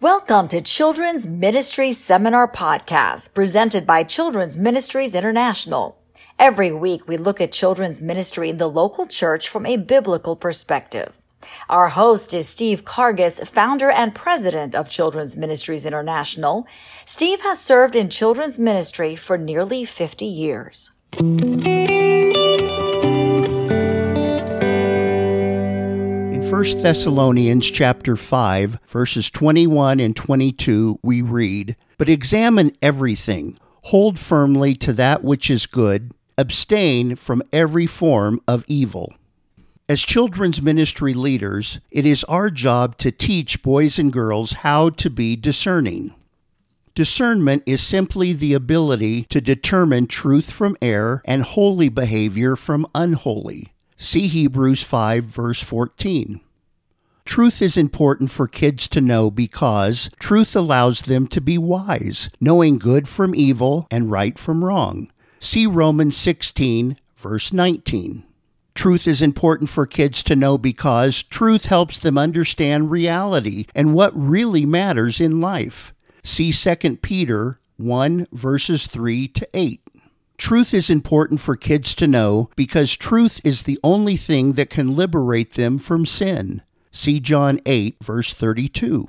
Welcome to Children's Ministry Seminar Podcast, presented by Children's Ministries International. Every week we look at children's ministry in the local church from a biblical perspective. Our host is Steve Karges, founder and president of Children's Ministries International. Steve has served in children's ministry for nearly 50 years. 1 Thessalonians chapter 5 verses 21 and 22 we read, "But examine everything, hold firmly to that which is good, abstain from every form of evil." As children's ministry leaders, it is our job to teach boys and girls how to be discerning. Discernment is simply the ability to determine truth from error and holy behavior from unholy. See Hebrews 5, verse 14. Truth is important for kids to know because truth allows them to be wise, knowing good from evil and right from wrong. See Romans 16, verse 19. Truth is important for kids to know because truth helps them understand reality and what really matters in life. See 2 Peter 1, verses 3 to 8. Truth is important for kids to know because truth is the only thing that can liberate them from sin. See John 8, verse 32.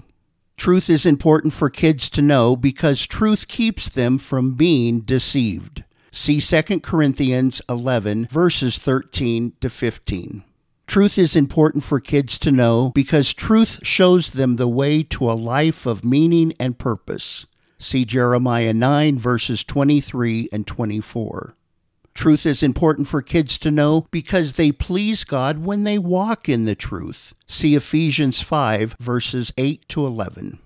Truth is important for kids to know because truth keeps them from being deceived. See 2 Corinthians 11, verses 13 to 15. Truth is important for kids to know because truth shows them the way to a life of meaning and purpose. See Jeremiah 9, verses 23 and 24. Truth is important for kids to know because they please God when they walk in the truth. See Ephesians 5, verses 8 to 11.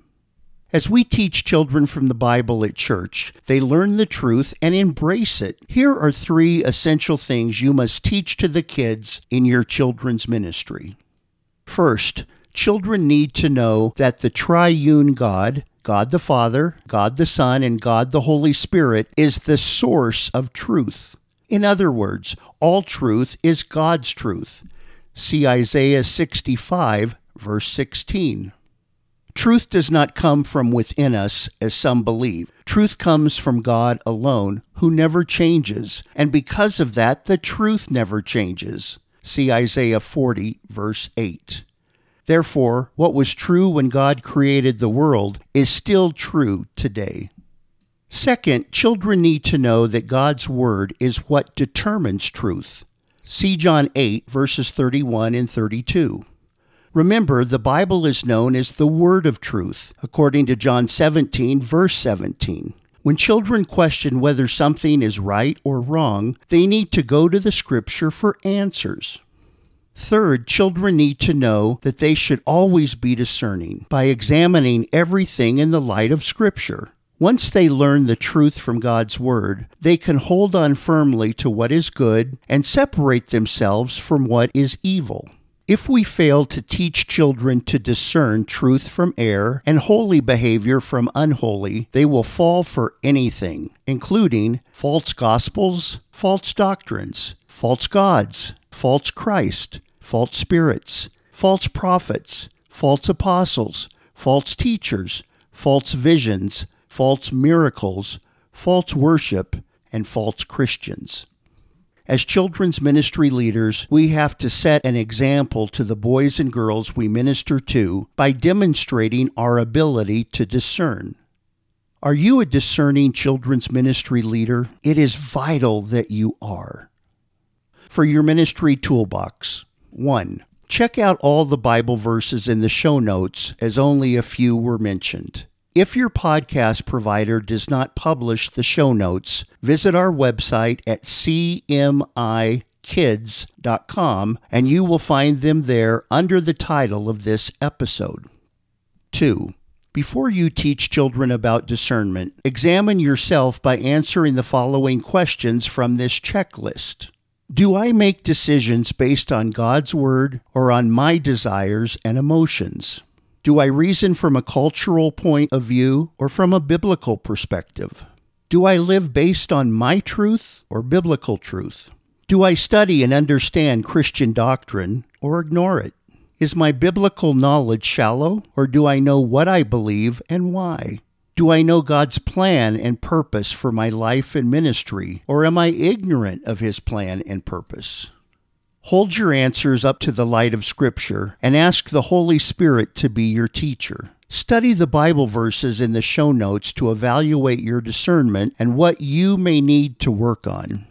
As we teach children from the Bible at church, they learn the truth and embrace it. Here are three essential things you must teach to the kids in your children's ministry. First, children need to know that the triune God, God the Father, God the Son, and God the Holy Spirit is the source of truth. In other words, all truth is God's truth. See Isaiah 65, verse 16. Truth does not come from within us, as some believe. Truth comes from God alone, who never changes, and because of that, the truth never changes. See Isaiah 40, verse 8. Therefore, what was true when God created the world is still true today. Second, children need to know that God's Word is what determines truth. See John 8, verses 31 and 32. Remember, the Bible is known as the Word of Truth, according to John 17, verse 17. When children question whether something is right or wrong, they need to go to the Scripture for answers. Third, children need to know that they should always be discerning by examining everything in the light of Scripture. Once they learn the truth from God's Word, they can hold on firmly to what is good and separate themselves from what is evil. If we fail to teach children to discern truth from error and holy behavior from unholy, they will fall for anything, including false gospels, false doctrines, false gods, false Christ, false spirits, false prophets, false apostles, false teachers, false visions, false miracles, false worship, and false Christians. As children's ministry leaders, we have to set an example to the boys and girls we minister to by demonstrating our ability to discern. Are you a discerning children's ministry leader? It is vital that you are. For your ministry toolbox, 1. Check out all the Bible verses in the show notes, as only a few were mentioned. If your podcast provider does not publish the show notes, visit our website at cmikids.com and you will find them there under the title of this episode. 2. Before you teach children about discernment, examine yourself by answering the following questions from this checklist. Do I make decisions based on God's Word or on my desires and emotions? Do I reason from a cultural point of view or from a biblical perspective? Do I live based on my truth or biblical truth? Do I study and understand Christian doctrine or ignore it? Is my biblical knowledge shallow, or do I know what I believe and why? Do I know God's plan and purpose for my life and ministry, or am I ignorant of His plan and purpose? Hold your answers up to the light of Scripture and ask the Holy Spirit to be your teacher. Study the Bible verses in the show notes to evaluate your discernment and what you may need to work on.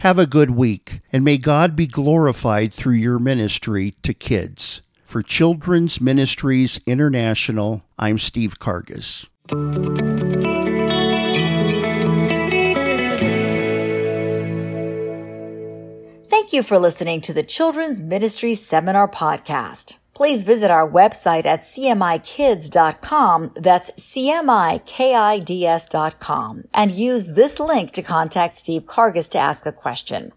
Have a good week, and may God be glorified through your ministry to kids. For Children's Ministries International, I'm Steve Karges. Thank you for listening to the Children's Ministry Seminar Podcast please visit our website at cmikids.com. That's C-M-I-K-I-D-S.com and use this link to contact Steve Karges to ask a question.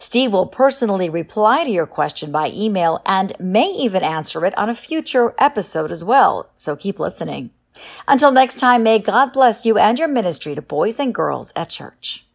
Steve will personally reply to your question by email and may even answer it on a future episode as well. So keep listening. Until next time, may God bless you and your ministry to boys and girls at church.